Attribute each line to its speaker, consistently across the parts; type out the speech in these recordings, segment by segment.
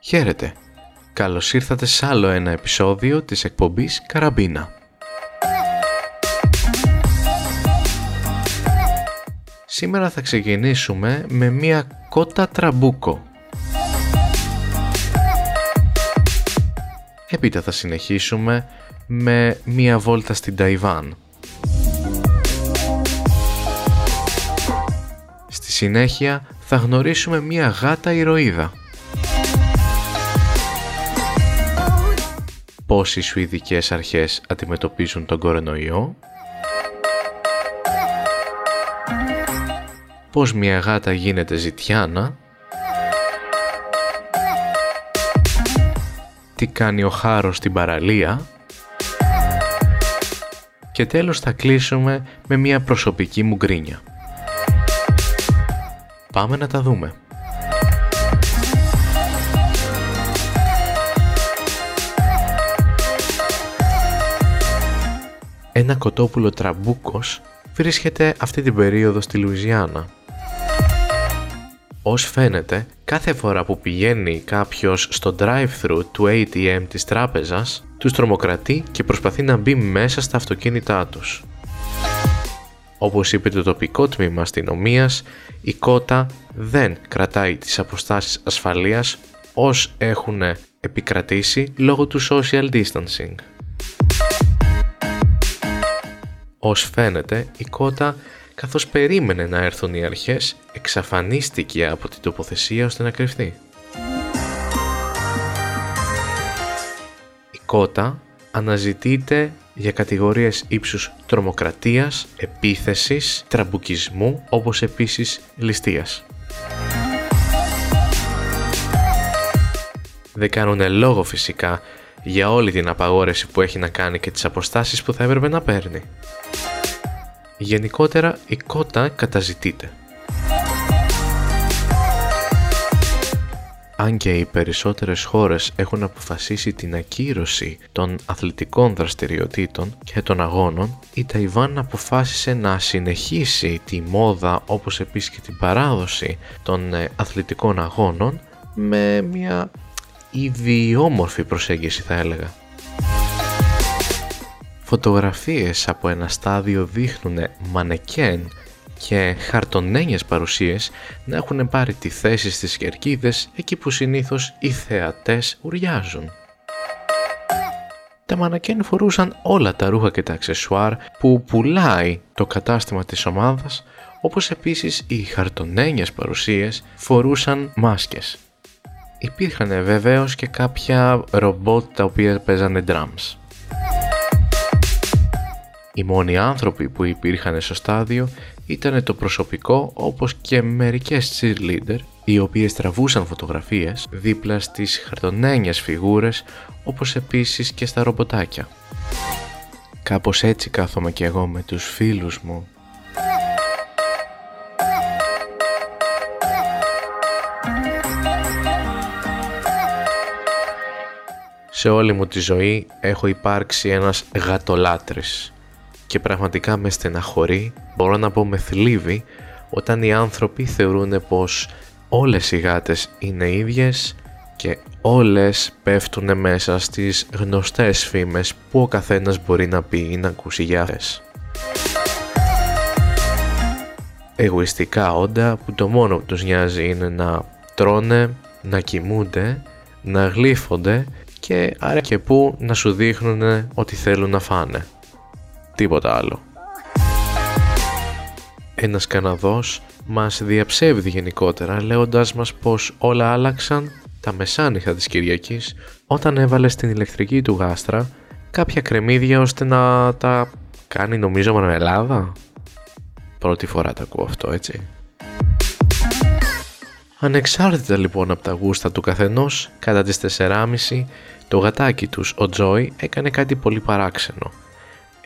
Speaker 1: Χαίρετε! Καλώς ήρθατε σε άλλο ένα επεισόδιο της εκπομπής Καραμπίνα. Σήμερα θα ξεκινήσουμε με μία κότα τραμπούκο. Έπειτα θα συνεχίσουμε με μία βόλτα στην Ταϊβάν. Στη συνέχεια θα γνωρίσουμε μία γάτα ηρωίδα. πώς οι Σουηδικές αρχές αντιμετωπίζουν τον κορονοϊό, πώς μια γάτα γίνεται ζητιάνα, τι κάνει ο χάρος στην παραλία και τέλος θα κλείσουμε με μια προσωπική μου γκρίνια. Πάμε να τα δούμε. Ένα κοτόπουλο τραμπούκος βρίσκεται αυτή την περίοδο στη Λουιζιάννα. Ως φαίνεται, κάθε φορά που πηγαίνει κάποιος στο drive-thru του ATM της τράπεζας, τους τρομοκρατεί και προσπαθεί να μπει μέσα στα αυτοκίνητά τους. Όπως είπε το τοπικό τμήμα αστυνομίας, η κότα δεν κρατάει τις αποστάσεις ασφαλείας ως έχουν επικρατήσει λόγω του social distancing. Ως φαίνεται, η κότα, καθώς περίμενε να έρθουν οι αρχές, εξαφανίστηκε από την τοποθεσία ώστε να κρυφτεί. Η κότα αναζητείται για κατηγορίες ύψους τρομοκρατίας, επίθεσης, τραμπουκισμού, όπως επίσης ληστείας. Δεν κάνουν λόγο φυσικά για όλη την απαγόρευση που έχει να κάνει και τις αποστάσεις που θα έπρεπε να παίρνει. Γενικότερα η κότα καταζητείται. Αν και οι περισσότερες χώρες έχουν αποφασίσει την ακύρωση των αθλητικών δραστηριοτήτων και των αγώνων, η Ταϊβάν αποφάσισε να συνεχίσει τη μόδα όπως επίσης και την παράδοση των ε, αθλητικών αγώνων με μια ιδιόμορφη προσέγγιση θα έλεγα. Φωτογραφίες από ένα στάδιο δείχνουν μανεκέν και χαρτονένιες παρουσίες να έχουν πάρει τη θέση στις κερκίδες εκεί που συνήθως οι θεατές ουριάζουν. Τα μανακέν φορούσαν όλα τα ρούχα και τα αξεσουάρ που πουλάει το κατάστημα της ομάδας όπως επίσης οι χαρτονένιες παρουσίες φορούσαν μάσκες. Υπήρχαν βεβαίως και κάποια ρομπότ τα οποία παίζανε drums. Οι μόνοι άνθρωποι που υπήρχαν στο στάδιο ήταν το προσωπικό όπως και μερικές cheerleader οι οποίες τραβούσαν φωτογραφίες δίπλα στις χαρτονένιες φιγούρες όπως επίσης και στα ρομποτάκια. Κάπως έτσι κάθομαι και εγώ με τους φίλους μου Σε όλη μου τη ζωή έχω υπάρξει ένας γατολάτρης και πραγματικά με στεναχωρεί, μπορώ να πω με θλίβει, όταν οι άνθρωποι θεωρούν πως όλες οι γάτες είναι ίδιες και όλες πέφτουν μέσα στις γνωστές φήμες που ο καθένας μπορεί να πει ή να ακούσει για αυτές. Εγωιστικά όντα που το μόνο που τους νοιάζει είναι να τρώνε, να κοιμούνται, να γλύφονται και άρα και που να σου δείχνουν ότι θέλουν να φάνε. Τίποτα άλλο. Ένας Καναδός μας διαψεύδει γενικότερα λέγοντας μας πως όλα άλλαξαν τα μεσάνυχτα της Κυριακής όταν έβαλε στην ηλεκτρική του γάστρα κάποια κρεμμύδια ώστε να τα κάνει νομίζω Ελλάδα. Πρώτη φορά τα ακούω αυτό έτσι. Ανεξάρτητα λοιπόν από τα γούστα του καθενός, κατά τις 4.30 το γατάκι τους, ο Τζόι, έκανε κάτι πολύ παράξενο.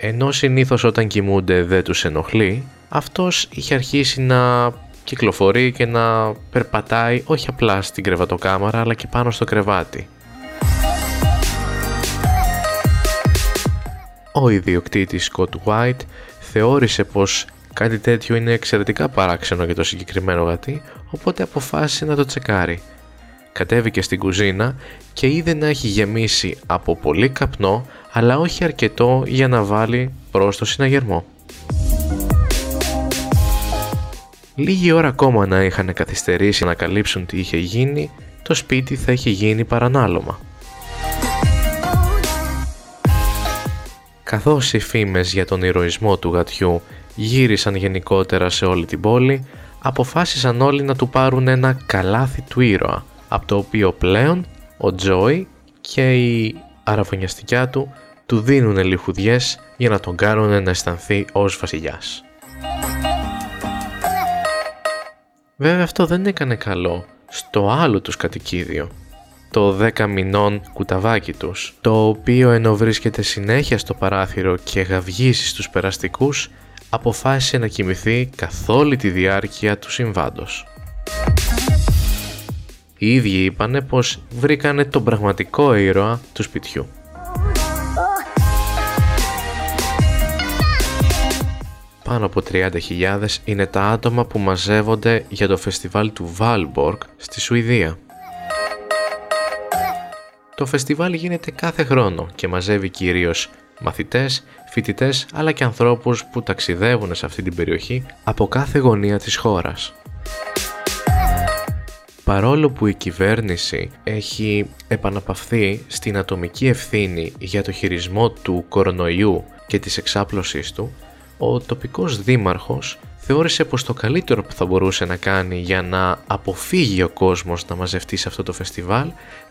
Speaker 1: Ενώ συνήθως όταν κοιμούνται δεν τους ενοχλεί, αυτός είχε αρχίσει να κυκλοφορεί και να περπατάει όχι απλά στην κρεβατοκάμαρα αλλά και πάνω στο κρεβάτι. Ο ιδιοκτήτης Scott White θεώρησε πως κάτι τέτοιο είναι εξαιρετικά παράξενο για το συγκεκριμένο γατί, οπότε αποφάσισε να το τσεκάρει. Κατέβηκε στην κουζίνα και είδε να έχει γεμίσει από πολύ καπνό, αλλά όχι αρκετό για να βάλει προς το συναγερμό. Λίγη ώρα ακόμα να είχαν καθυστερήσει να καλύψουν τι είχε γίνει, το σπίτι θα είχε γίνει παρανάλωμα. Καθώς οι φήμες για τον ηρωισμό του γατιού γύρισαν γενικότερα σε όλη την πόλη, αποφάσισαν όλοι να του πάρουν ένα καλάθι του ήρωα, από το οποίο πλέον ο Τζόι και η αραβωνιαστικιά του του δίνουν λιχουδιές για να τον κάνουν να αισθανθεί ως βασιλιάς. Βέβαια αυτό δεν έκανε καλό στο άλλο τους κατοικίδιο, το 10 μηνών κουταβάκι τους, το οποίο ενώ βρίσκεται συνέχεια στο παράθυρο και γαυγίσει στους περαστικούς, αποφάσισε να κοιμηθεί καθ' όλη τη διάρκεια του συμβάντος. Οι ίδιοι είπανε πως βρήκανε τον πραγματικό ήρωα του σπιτιού. Πάνω από 30.000 είναι τα άτομα που μαζεύονται για το φεστιβάλ του Valborg στη Σουηδία. Το φεστιβάλ γίνεται κάθε χρόνο και μαζεύει κυρίως μαθητές, φοιτητές αλλά και ανθρώπους που ταξιδεύουν σε αυτή την περιοχή από κάθε γωνία της χώρας. Παρόλο που η κυβέρνηση έχει επαναπαυθεί στην ατομική ευθύνη για το χειρισμό του κορονοϊού και της εξάπλωσής του, ο τοπικός δήμαρχος θεώρησε πως το καλύτερο που θα μπορούσε να κάνει για να αποφύγει ο κόσμος να μαζευτεί σε αυτό το φεστιβάλ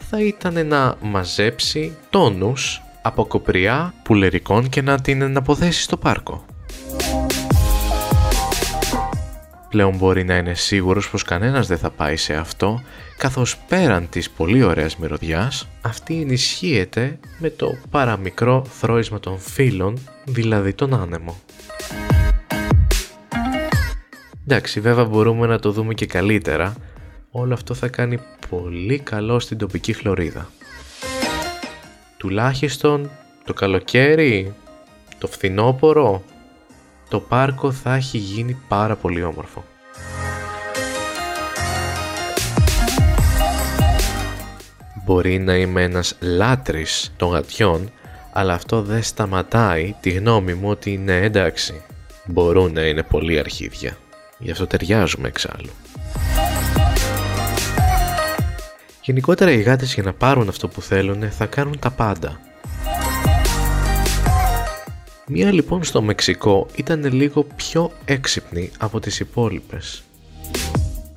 Speaker 1: θα ήταν να μαζέψει τόνους από κοπριά πουλερικών και να την αποθέσει στο πάρκο. Πλέον μπορεί να είναι σίγουρος πως κανένας δεν θα πάει σε αυτό, καθώς πέραν της πολύ ωραίας μυρωδιάς, αυτή ενισχύεται με το παραμικρό θρόισμα των φίλων, δηλαδή τον άνεμο. Εντάξει, βέβαια μπορούμε να το δούμε και καλύτερα. Όλο αυτό θα κάνει πολύ καλό στην τοπική χλωρίδα. Τουλάχιστον το καλοκαίρι, το φθινόπωρο, το πάρκο θα έχει γίνει πάρα πολύ όμορφο. Μπορεί να είμαι ένας λάτρης των γατιών, αλλά αυτό δεν σταματάει τη γνώμη μου ότι είναι εντάξει. Μπορούν να είναι πολύ αρχίδια. Γι' αυτό ταιριάζουμε εξάλλου. Γενικότερα οι γάτες για να πάρουν αυτό που θέλουν θα κάνουν τα πάντα. Μία λοιπόν στο Μεξικό ήταν λίγο πιο έξυπνη από τις υπόλοιπες.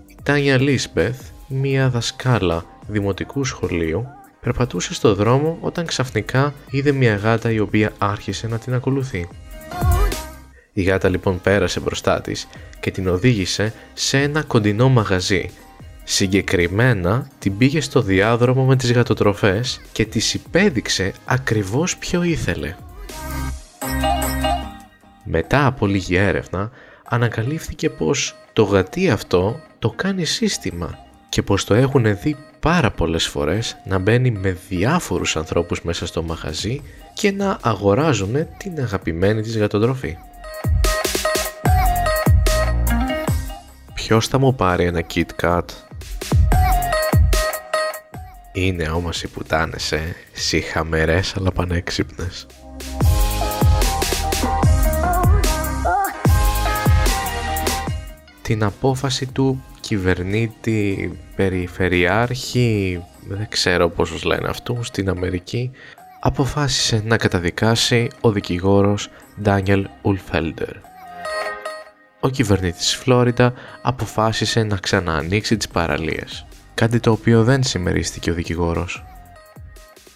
Speaker 1: Η Τάνια Λίσμπεθ, μία δασκάλα δημοτικού σχολείου, περπατούσε στο δρόμο όταν ξαφνικά είδε μια γάτα η οποία άρχισε να την ακολουθεί. Η γάτα λοιπόν πέρασε μπροστά της και την οδήγησε σε ένα κοντινό μαγαζί. Συγκεκριμένα την πήγε στο διάδρομο με τις γατοτροφές και της υπέδειξε ακριβώς ποιο ήθελε. Μετά από λίγη έρευνα ανακαλύφθηκε πως το γατί αυτό το κάνει σύστημα και πως το έχουν δει πάρα πολλές φορές να μπαίνει με διάφορους ανθρώπους μέσα στο μαγαζί και να αγοράζουν την αγαπημένη της γατοτροφή. Ποιος θα μου πάρει ένα Kit Kat? Είναι όμως οι πουτάνες, ε. Συχαμερές αλλά πανέξυπνες. Την απόφαση του κυβερνήτη περιφερειάρχη, δεν ξέρω πόσους λένε αυτού, στην Αμερική, αποφάσισε να καταδικάσει ο δικηγόρος Daniel Ulfelder ο κυβερνήτης της Φλόριντα αποφάσισε να ξαναανοίξει τις παραλίες, κάτι το οποίο δεν συμμερίστηκε ο δικηγόρος.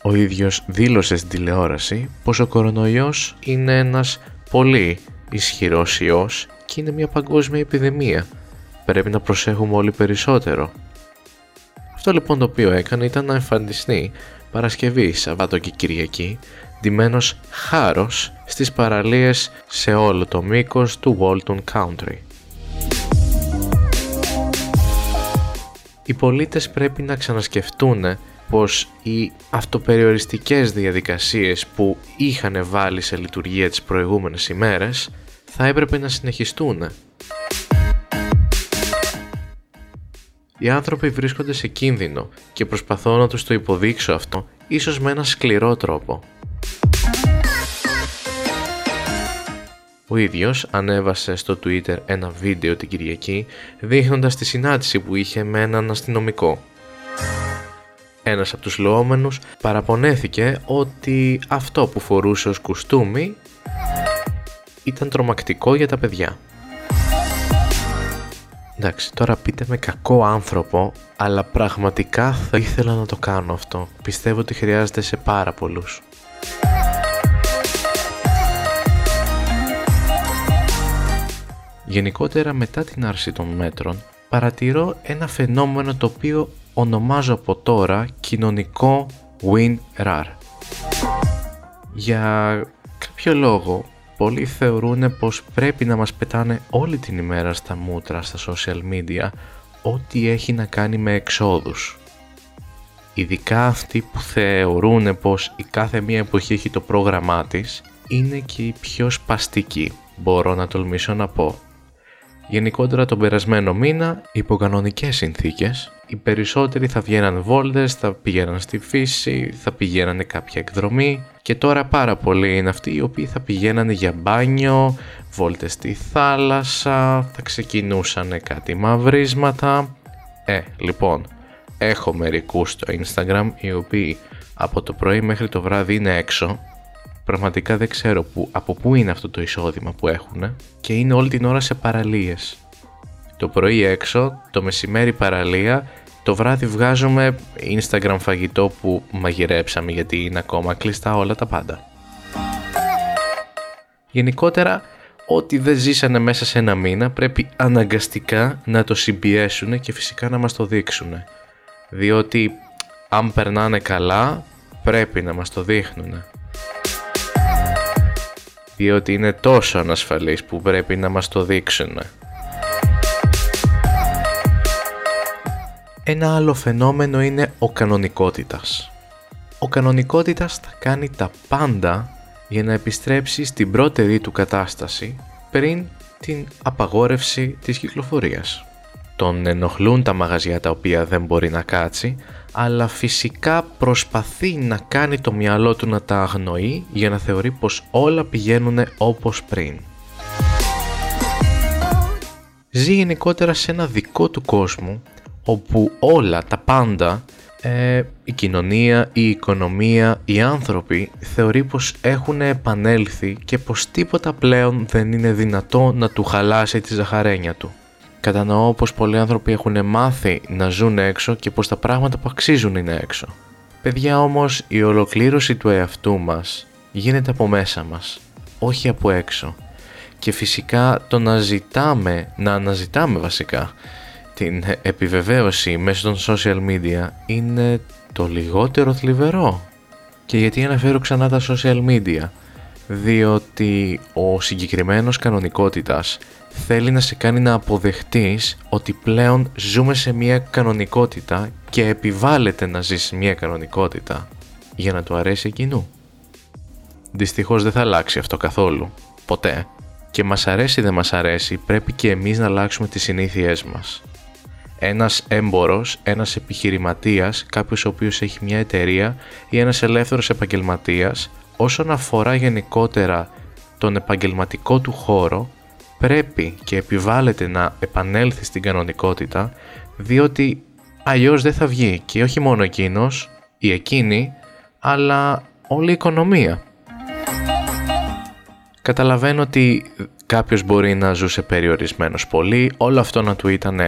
Speaker 1: Ο ίδιος δήλωσε στην τηλεόραση πως ο κορονοϊός είναι ένας πολύ ισχυρός ιός και είναι μια παγκόσμια επιδημία. Πρέπει να προσέχουμε όλοι περισσότερο. Αυτό λοιπόν το οποίο έκανε ήταν να εμφανιστεί Παρασκευή, Σαββάτο και Κυριακή ντυμένος χάρος στις παραλίες σε όλο το μήκος του Walton Country. Οι πολίτες πρέπει να ξανασκεφτούν πως οι αυτοπεριοριστικές διαδικασίες που είχαν βάλει σε λειτουργία τις προηγούμενες ημέρες θα έπρεπε να συνεχιστούν. Οι άνθρωποι βρίσκονται σε κίνδυνο και προσπαθώ να τους το υποδείξω αυτό, ίσως με ένα σκληρό τρόπο. Ο ίδιος ανέβασε στο Twitter ένα βίντεο την Κυριακή δείχνοντας τη συνάντηση που είχε με έναν αστυνομικό. Ένας από τους λοόμενους παραπονέθηκε ότι αυτό που φορούσε ως κουστούμι ήταν τρομακτικό για τα παιδιά. Εντάξει, τώρα πείτε με κακό άνθρωπο, αλλά πραγματικά θα ήθελα να το κάνω αυτό. Πιστεύω ότι χρειάζεται σε πάρα πολλούς. Γενικότερα μετά την άρση των μέτρων, παρατηρώ ένα φαινόμενο το οποίο ονομάζω από τώρα κοινωνικό win-rar. Για κάποιο λόγο, πολλοί θεωρούν πως πρέπει να μας πετάνε όλη την ημέρα στα μούτρα στα social media ό,τι έχει να κάνει με εξόδους. Ειδικά αυτοί που θεωρούν πως η κάθε μία εποχή έχει το πρόγραμμά της, είναι και οι πιο σπαστικοί, μπορώ να τολμήσω να πω. Γενικότερα τον περασμένο μήνα, υπό κανονικές συνθήκες, οι περισσότεροι θα βγαίναν βόλτες, θα πηγαίναν στη φύση, θα πηγαίναν κάποια εκδρομή και τώρα πάρα πολλοί είναι αυτοί οι οποίοι θα πηγαίναν για μπάνιο, βόλτες στη θάλασσα, θα ξεκινούσαν κάτι μαυρίσματα. Ε, λοιπόν, έχω μερικούς στο Instagram οι οποίοι από το πρωί μέχρι το βράδυ είναι έξω Πραγματικά δεν ξέρω που, από πού είναι αυτό το εισόδημα που έχουν και είναι όλη την ώρα σε παραλίες. Το πρωί έξω, το μεσημέρι παραλία, το βράδυ βγάζουμε Instagram φαγητό που μαγειρέψαμε γιατί είναι ακόμα κλειστά όλα τα πάντα. Γενικότερα, ό,τι δεν ζήσανε μέσα σε ένα μήνα πρέπει αναγκαστικά να το συμπιέσουν και φυσικά να μας το δείξουν. Διότι αν περνάνε καλά πρέπει να μας το δείχνουν διότι είναι τόσο ανασφαλής που πρέπει να μας το δείξουν. Ένα άλλο φαινόμενο είναι ο κανονικότητας. Ο κανονικότητας θα κάνει τα πάντα για να επιστρέψει στην πρώτερη του κατάσταση πριν την απαγόρευση της κυκλοφορίας. Τον ενοχλούν τα μαγαζιά τα οποία δεν μπορεί να κάτσει, αλλά φυσικά προσπαθεί να κάνει το μυαλό του να τα αγνοεί για να θεωρεί πως όλα πηγαίνουν όπως πριν. Ζει γενικότερα σε ένα δικό του κόσμο όπου όλα, τα πάντα, ε, η κοινωνία, η οικονομία, οι άνθρωποι θεωρεί πως έχουν επανέλθει και πως τίποτα πλέον δεν είναι δυνατό να του χαλάσει τη ζαχαρένια του. Κατανοώ πως πολλοί άνθρωποι έχουν μάθει να ζουν έξω και πως τα πράγματα που αξίζουν είναι έξω. Παιδιά όμως η ολοκλήρωση του εαυτού μας γίνεται από μέσα μας, όχι από έξω. Και φυσικά το να ζητάμε, να αναζητάμε βασικά, την επιβεβαίωση μέσω των social media είναι το λιγότερο θλιβερό. Και γιατί αναφέρω ξανά τα social media, διότι ο συγκεκριμένος κανονικότητας θέλει να σε κάνει να αποδεχτείς ότι πλέον ζούμε σε μια κανονικότητα και επιβάλλεται να ζεις μια κανονικότητα για να του αρέσει εκείνου. Δυστυχώς δεν θα αλλάξει αυτό καθόλου. Ποτέ. Και μας αρέσει ή δεν μας αρέσει πρέπει και εμείς να αλλάξουμε τις συνήθειές μας. Ένας έμπορος, ένας επιχειρηματίας, κάποιος ο οποίος έχει μια εταιρεία ή ένας ελεύθερος επαγγελματίας όσον αφορά γενικότερα τον επαγγελματικό του χώρο πρέπει και επιβάλλεται να επανέλθει στην κανονικότητα διότι αλλιώς δεν θα βγει και όχι μόνο εκείνος ή εκείνη αλλά όλη η οικονομία. Καταλαβαίνω ότι κάποιος μπορεί να ζούσε περιορισμένος πολύ, όλο αυτό να του ήταν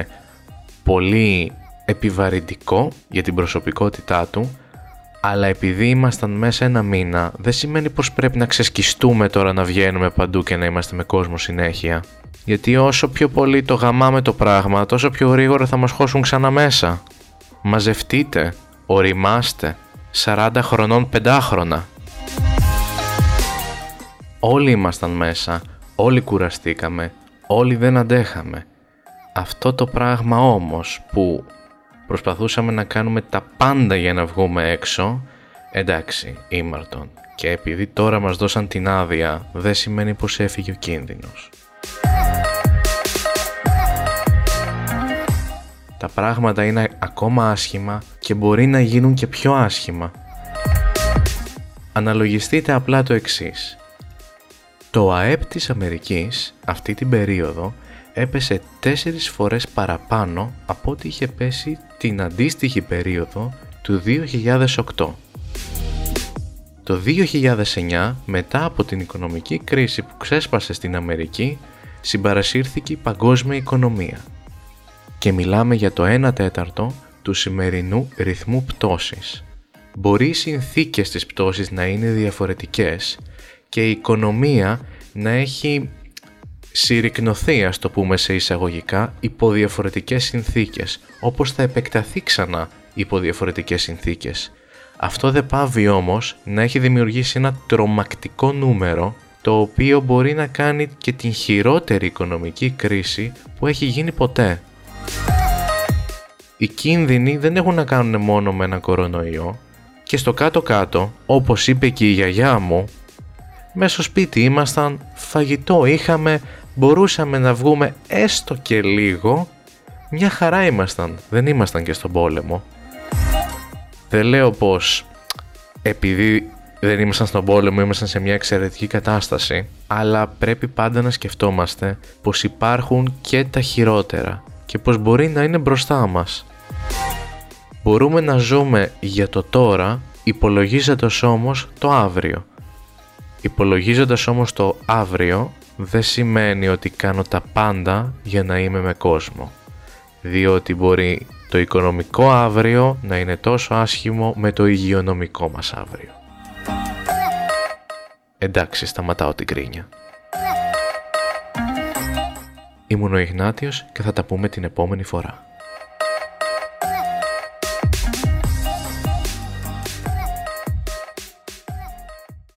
Speaker 1: πολύ επιβαρυντικό για την προσωπικότητά του αλλά επειδή ήμασταν μέσα ένα μήνα, δεν σημαίνει πως πρέπει να ξεσκιστούμε τώρα να βγαίνουμε παντού και να είμαστε με κόσμο συνέχεια. Γιατί όσο πιο πολύ το γαμάμε το πράγμα, τόσο πιο γρήγορα θα μας χώσουν ξανά μέσα. Μαζευτείτε, οριμάστε, 40 χρονών πεντάχρονα. Όλοι ήμασταν μέσα, όλοι κουραστήκαμε, όλοι δεν αντέχαμε. Αυτό το πράγμα όμως που Προσπαθούσαμε να κάνουμε τα πάντα για να βγούμε έξω. Εντάξει, ήμαρτον. Και επειδή τώρα μας δώσαν την άδεια, δεν σημαίνει πως έφυγε ο κίνδυνος. Τα πράγματα είναι ακόμα άσχημα και μπορεί να γίνουν και πιο άσχημα. Αναλογιστείτε απλά το εξής. Το ΑΕΠ της Αμερικής αυτή την περίοδο έπεσε τέσσερις φορές παραπάνω από ό,τι είχε πέσει την αντίστοιχη περίοδο του 2008. Το 2009, μετά από την οικονομική κρίση που ξέσπασε στην Αμερική, συμπαρασύρθηκε η παγκόσμια οικονομία. Και μιλάμε για το 1 τέταρτο του σημερινού ρυθμού πτώσης. Μπορεί οι συνθήκες της πτώσης να είναι διαφορετικές και η οικονομία να έχει συρρυκνωθεί, ας το πούμε σε εισαγωγικά, υπό διαφορετικές συνθήκες, όπως θα επεκταθεί ξανά υπό διαφορετικές συνθήκες. Αυτό δεν πάβει όμως να έχει δημιουργήσει ένα τρομακτικό νούμερο το οποίο μπορεί να κάνει και την χειρότερη οικονομική κρίση που έχει γίνει ποτέ. Οι κίνδυνοι δεν έχουν να κάνουν μόνο με ένα κορονοϊό και στο κάτω-κάτω, όπως είπε και η γιαγιά μου, μέσα στο σπίτι ήμασταν, φαγητό είχαμε, μπορούσαμε να βγούμε έστω και λίγο, μια χαρά ήμασταν, δεν ήμασταν και στον πόλεμο. Δεν λέω πως επειδή δεν ήμασταν στον πόλεμο, ήμασταν σε μια εξαιρετική κατάσταση, αλλά πρέπει πάντα να σκεφτόμαστε πως υπάρχουν και τα χειρότερα και πως μπορεί να είναι μπροστά μας. Μπορούμε να ζούμε για το τώρα, υπολογίζοντας όμως το αύριο. Υπολογίζοντας όμως το αύριο, δεν σημαίνει ότι κάνω τα πάντα για να είμαι με κόσμο. Διότι μπορεί το οικονομικό αύριο να είναι τόσο άσχημο με το υγειονομικό μας αύριο. Εντάξει, σταματάω την κρίνια. Ήμουν ο Ιγνάτιος και θα τα πούμε την επόμενη φορά.